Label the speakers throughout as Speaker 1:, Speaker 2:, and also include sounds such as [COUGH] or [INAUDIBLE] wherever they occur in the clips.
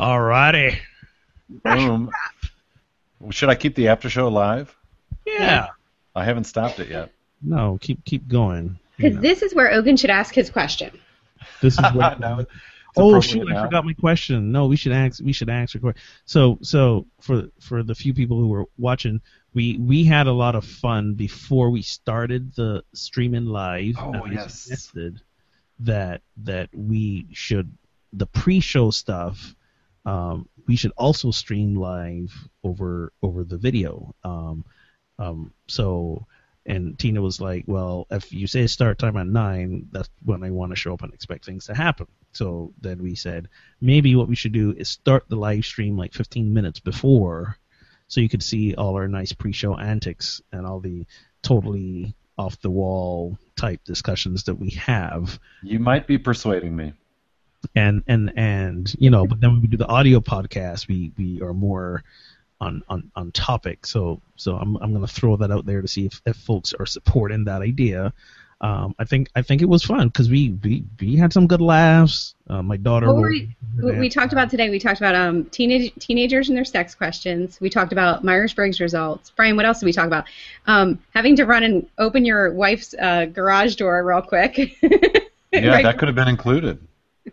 Speaker 1: Alrighty.
Speaker 2: Boom. Should I keep the after show live?
Speaker 1: Yeah.
Speaker 2: I haven't stopped it yet.
Speaker 1: No, keep keep going.
Speaker 3: Because
Speaker 1: know.
Speaker 3: this is where Ogun should ask his question.
Speaker 1: This is what. [LAUGHS]
Speaker 2: No, [LAUGHS]
Speaker 1: oh
Speaker 2: appropriate
Speaker 1: shoot! I forgot my question. No, we should ask. We should ask. your que- So so for for the few people who were watching, we we had a lot of fun before we started the streaming live.
Speaker 2: Oh,
Speaker 1: and I
Speaker 2: yes.
Speaker 1: suggested that that we should the pre-show stuff. Um, we should also stream live over over the video. Um, um, so and Tina was like, "Well, if you say start time at nine, that's when I want to show up and expect things to happen." So then we said maybe what we should do is start the live stream like 15 minutes before, so you could see all our nice pre-show antics and all the totally off the wall type discussions that we have
Speaker 2: You might be persuading me.
Speaker 1: And and and you know but then when we do the audio podcast we we are more on on on topic so so i'm i'm going to throw that out there to see if, if folks are supporting that idea um i think i think it was fun because we, we we had some good laughs uh, my daughter
Speaker 3: What were we, what we talked about today, we talked about um, teenage, teenagers and their sex questions. We talked about Myers Briggs results. Brian, what else did we talk about? Um, having to run and open your wife's uh, garage door real quick. [LAUGHS]
Speaker 2: Yeah,
Speaker 3: Right.
Speaker 2: that could have been included.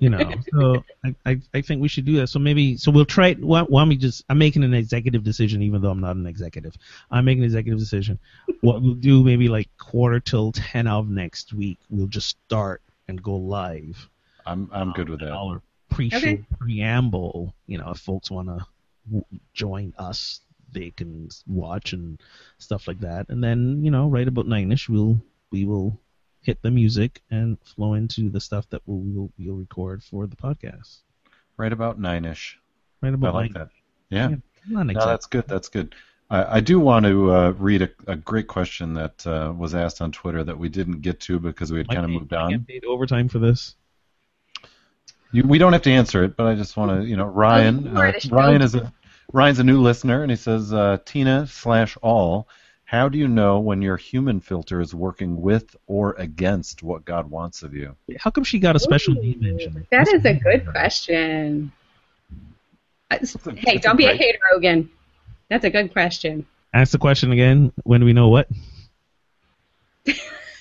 Speaker 1: You know so I, I i think we should do that. So maybe so we'll try it why, why don't we just i'm making an executive decision even though i'm not an executive. I'm making an executive decision. What we'll do maybe like quarter till 10 of next week we'll just start and go live.
Speaker 2: I'm I'm good with that.
Speaker 1: our pre-show
Speaker 3: Okay.
Speaker 1: preamble you know if folks want to w- join us they can watch and stuff like that. And then you know right about nine-ish we'll we will hit the music and flow into the stuff that we'll we'll, we'll record for the podcast
Speaker 2: Right about nine-ish.
Speaker 1: Right about.
Speaker 2: I
Speaker 1: about
Speaker 2: like
Speaker 1: nine.
Speaker 2: that. Yeah.
Speaker 1: Yeah, Not
Speaker 2: No, that's good. That's good. I, I do want to uh, read a, a great question that uh, was asked on Twitter that we didn't get to because we had kind of moved
Speaker 1: I
Speaker 2: on.
Speaker 1: get paid overtime for this.
Speaker 2: You, we don't have to answer it, but I just want to, you know, Ryan. Uh, Ryan is a Ryan's a new listener, and he says, uh, Tina slash all. How do you know when your human filter is working with or against what God wants of you?
Speaker 1: How come she got a special
Speaker 3: Ooh,
Speaker 1: name mention?
Speaker 3: That is a good question. Hey,
Speaker 2: a
Speaker 3: don't be a hater, Ogan. That's a good question.
Speaker 1: Ask the question again. When do we know what?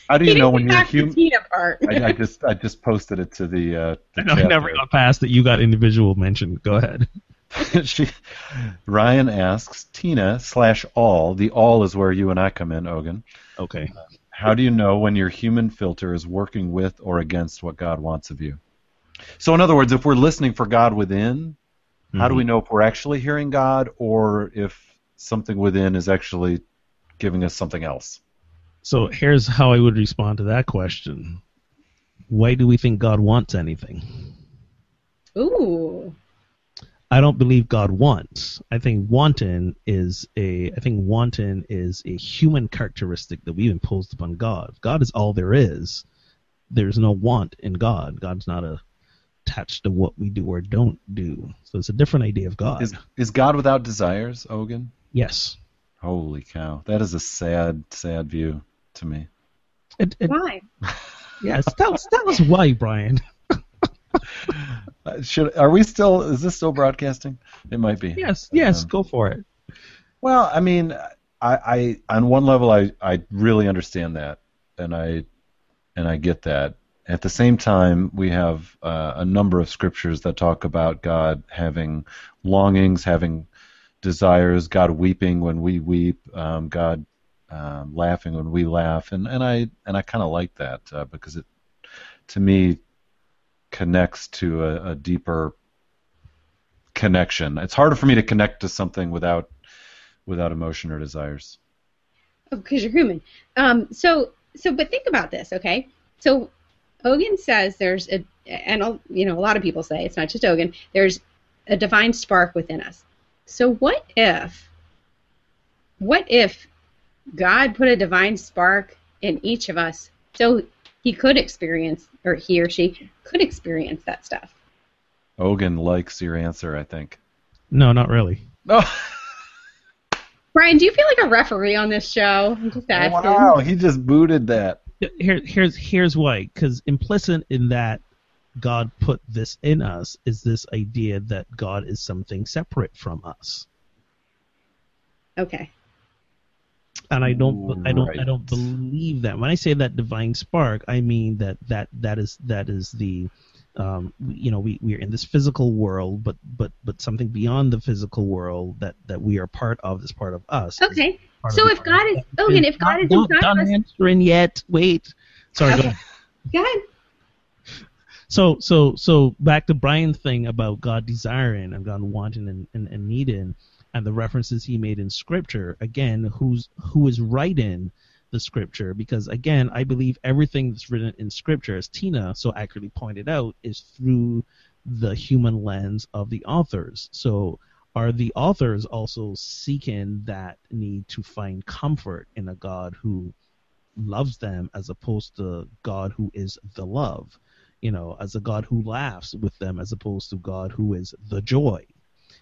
Speaker 2: How do you know when you're human? I, I just I just posted it to the. Uh, the [LAUGHS]
Speaker 1: I know I never
Speaker 2: there.
Speaker 1: got past that you got individual mention. Go ahead. [LAUGHS]
Speaker 2: she, Ryan asks Tina slash all. The all is where you and I come in, Ogan.
Speaker 1: Okay.
Speaker 2: Uh, how do you know when your human filter is working with or against what God wants of you? So, in other words, if we're listening for God within, how do we mm-hmm. know if we're actually hearing God or if something within is actually giving us something else?
Speaker 1: So here's how I would respond to that question. Why do we think God wants anything?
Speaker 3: Ooh.
Speaker 1: I don't believe God wants. I think wanton is a I think wanton is a human characteristic that we've imposed upon God. God is all there is. There's no want in God. God's not a, attached to what we do or don't do. So it's a different idea of God.
Speaker 2: Is is God without desires, Ogan?
Speaker 1: yes.
Speaker 2: Holy cow, that is a sad, sad view to me.
Speaker 1: It, it,
Speaker 3: Why? [LAUGHS]
Speaker 1: yes. Tell us, tell us why, Brian. [LAUGHS] [LAUGHS]
Speaker 2: Should are we still? Is this still broadcasting? It might be.
Speaker 1: Yes. Yes.
Speaker 2: Um,
Speaker 1: go for it.
Speaker 2: Well, I mean, I, I on one level, I, I really understand that, and I and I get that. At the same time, we have uh, a number of scriptures that talk about God having longings, having desires, God weeping when we weep, um, God um, laughing when we laugh, and, and I and I kind of like that uh, because it, to me, connects to a, a deeper connection. It's harder for me to connect to something without without emotion or desires.
Speaker 3: Oh, because you're human. Um, so, so, but think about this, okay? So, Ogan says there's a, and you know, a lot of people say it's not just Ogan. There's a divine spark within us. So, what if, what if God put a divine spark in each of us, so he could experience, or he or she could experience that stuff?
Speaker 2: Ogan likes your answer, I think.
Speaker 1: No, not really.
Speaker 2: Oh, [LAUGHS]
Speaker 3: Brian, do you feel like a referee on this show? I'm just asking.
Speaker 2: wow, he just booted that.
Speaker 1: Here, here's here's why. Because implicit in that God put this in us is this idea that God is something separate from us.
Speaker 3: Okay.
Speaker 1: And I don't I don't I don't believe that. When I say that divine spark, I mean that that that is that is the um, you know we, we are in this physical world but but but something beyond the physical world that that we are part of is part of us
Speaker 3: Okay. So if God is Ogan, if God is
Speaker 1: not
Speaker 3: inside
Speaker 1: done answering yet wait sorry go ahead. [LAUGHS]
Speaker 3: go ahead.
Speaker 1: So so so back to Brian's thing about God desiring and God wanting and, and, and needing and the references he made in scripture, again, who's who is writing the scripture, because again, I believe everything that's written in scripture, as Tina so accurately pointed out, is through the human lens of the authors. So are the authors also seeking that need to find comfort in a God who loves them as opposed to God who is the love? you know, as a God who laughs with them as opposed to God who is the joy.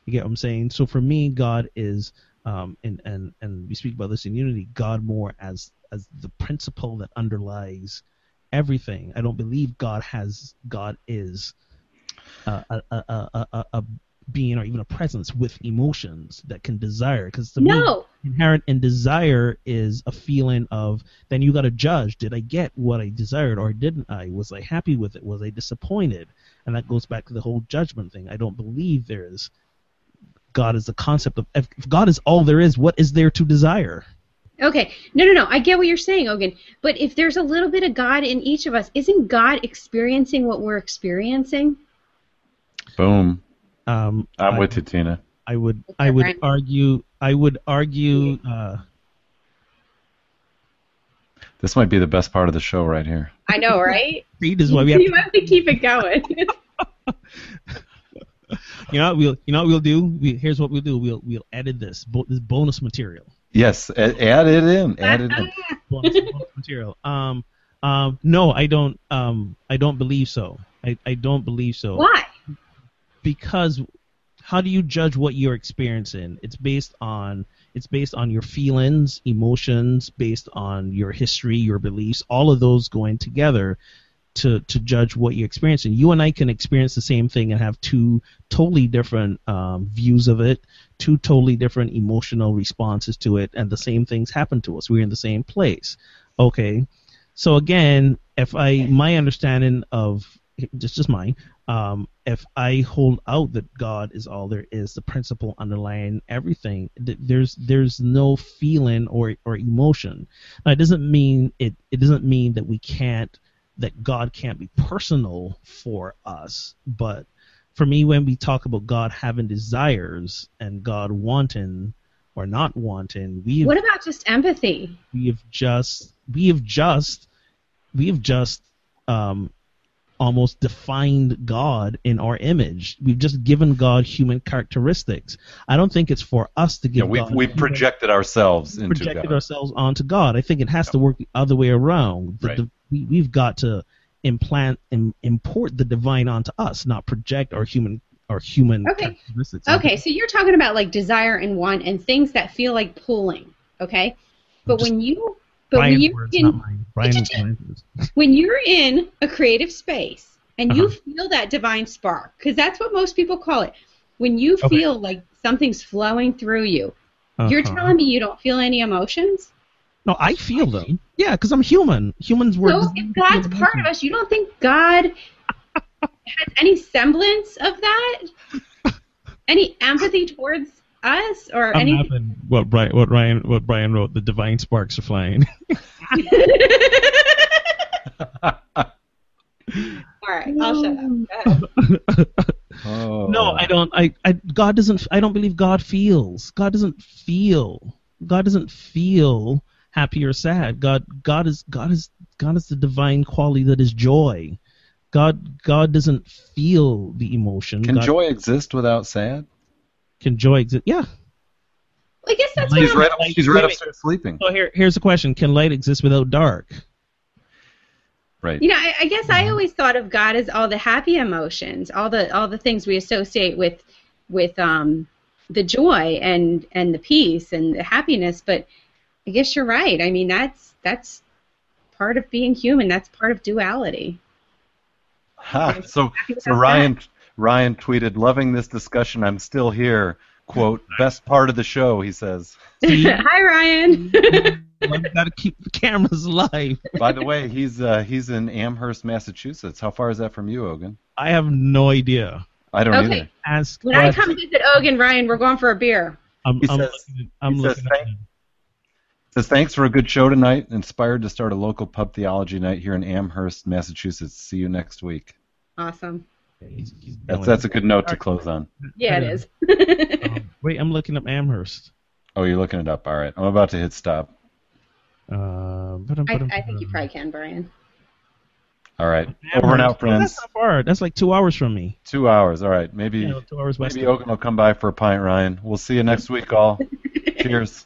Speaker 1: You get what I'm saying? So for me, God is, um, and and and we speak about this in unity. God more as as the principle that underlies everything. I don't believe God has God is uh, a, a, a, a, being or even a presence with emotions that can desire. Because to me, inherent in desire is a feeling of then you got to judge did i get what i desired or didn't i? Was i happy with it? Was i disappointed? And that goes back to the whole judgment thing. I don't believe there is god is the concept of if god is all there is what is there to desire
Speaker 3: Okay. No, no, no. I get what you're saying, Ogan. But if there's a little bit of God in each of us, isn't God experiencing what we're experiencing?
Speaker 2: Boom.
Speaker 1: um
Speaker 2: I'm
Speaker 1: I,
Speaker 2: with you, Tina.
Speaker 1: i would i would
Speaker 3: Brian.
Speaker 1: argue i would argue uh
Speaker 2: This might be the best part of the show right here.
Speaker 3: I know, right? [LAUGHS]
Speaker 1: Reed is why we have
Speaker 3: you have to keep it going. [LAUGHS] [LAUGHS]
Speaker 1: you know what we'll you know what we'll do we, here's what we'll do we'll we'll edit this bo- this bonus material
Speaker 2: Yes, a- add it in. Add it in.
Speaker 1: bonus, bonus material. Um, um, no, I don't. Um, I don't believe so. I, I don't believe so
Speaker 3: Why?
Speaker 1: because how do you judge what you're experiencing? It's based on it's based on your feelings, emotions, based on your history, your beliefs, all of those going together to to judge what you're experiencing. You and I can experience the same thing and have two totally different um, views of it, two totally different emotional responses to it, and the same things happen to us. We're in the same place. Okay, so again, if I my understanding of just just mine, um, if I hold out that God is all there is, the principle underlying everything, th- there's there's no feeling or or emotion. Now, it doesn't mean it it doesn't mean that we can't that God can't be personal for us, but for me, when we talk about God having desires and God wanting or not wanting, we
Speaker 3: What about just empathy?
Speaker 1: we have just we have just we have just um, almost defined God in our image. We've just given God human characteristics. I don't think it's for us to give
Speaker 2: Yeah, we've
Speaker 1: God
Speaker 2: we've projected ourselves into god
Speaker 1: projected
Speaker 2: God.
Speaker 1: ourselves onto God. I think it has to work the other way around. The,
Speaker 2: Right.
Speaker 1: the, we, we've got to implant and import the divine onto us, not project our human our human
Speaker 3: Okay. Okay, so you're talking about like desire and want and things that feel like pulling. Okay, but
Speaker 1: Just
Speaker 3: when you but when you
Speaker 1: words,
Speaker 3: in
Speaker 1: not mine. Brian's words. [LAUGHS]
Speaker 3: when you're in a creative space and you
Speaker 1: Uh-huh.
Speaker 3: feel that divine spark, because that's what most people call it. When you
Speaker 1: Okay.
Speaker 3: feel like something's flowing through you, you're
Speaker 1: Uh-huh.
Speaker 3: telling me you don't feel any emotions.
Speaker 1: No, I feel them. Yeah, because I'm human. Humans were.
Speaker 3: So if God's part of us, you don't think God [LAUGHS] has any semblance of that? Any empathy towards us or
Speaker 1: I'm
Speaker 3: any?
Speaker 1: laughing. What Brian, what Ryan, what Brian wrote. The divine sparks are flying. [LAUGHS]
Speaker 3: All right, I'll shut up. Go ahead.
Speaker 2: Oh.
Speaker 1: No, I don't. I, I God doesn't. I don't believe God feels. God doesn't feel. God doesn't feel happy or sad. God, God is God is God is the divine quality that is joy. God, God doesn't feel the emotion.
Speaker 2: Can
Speaker 1: God,
Speaker 2: joy exist without sad?
Speaker 1: Can joy exist? Yeah.
Speaker 3: Well, I guess that's
Speaker 1: Like-
Speaker 2: She's right.
Speaker 1: like-
Speaker 2: She's right
Speaker 1: wait, wait.
Speaker 2: upstairs sleeping.
Speaker 1: So here, here's the question: Can light exist without dark?
Speaker 2: Right.
Speaker 3: You know, I, I guess
Speaker 1: Mm-hmm.
Speaker 3: I always thought of God as all the happy emotions, all the all the things we associate with with um, the joy and and the peace and the happiness. But I guess you're right. I mean, that's that's part of being human. That's part of duality.
Speaker 2: Ha, so so Ryan Ryan tweeted, "Loving this discussion. I'm still here." Quote, [LAUGHS] "Best part of the show," he says. [LAUGHS]
Speaker 3: Hi, Ryan.
Speaker 1: I've got to keep the cameras alive. [LAUGHS]
Speaker 2: By the way, he's uh, he's in Amherst, Massachusetts. How far is that from you, Ogan?
Speaker 1: I have no idea.
Speaker 2: I don't
Speaker 3: Okay.
Speaker 2: either.
Speaker 1: Ask.
Speaker 3: when I come visit Ogan, Ryan, we're going for a beer.
Speaker 1: I'm,
Speaker 2: He
Speaker 1: I'm
Speaker 2: says-
Speaker 1: looking. I'm
Speaker 2: he says
Speaker 1: looking.
Speaker 2: thank-
Speaker 1: at
Speaker 2: Says thanks for a good show tonight. Inspired to start a local pub theology night here in Amherst, Massachusetts. See you next week.
Speaker 3: Awesome.
Speaker 1: He's, he's
Speaker 2: That's that's a good note to close on.
Speaker 3: Yeah, it is. [LAUGHS]
Speaker 1: Um, wait, I'm looking up Amherst.
Speaker 2: Oh, you're looking it up. All right, I'm about to hit stop.
Speaker 1: Uh, ba-dum,
Speaker 3: I,
Speaker 1: ba-dum,
Speaker 3: I think you probably can, Brian.
Speaker 2: All right, over and out,
Speaker 1: Amherst. Well, That's
Speaker 2: friends.
Speaker 1: not far. That's like two hours from me.
Speaker 2: Two hours. All right, maybe
Speaker 1: You know, two hours west.
Speaker 2: maybe
Speaker 1: of-
Speaker 2: Ogun will come by for a pint, Ryan. We'll see you next week, all. [LAUGHS] Cheers.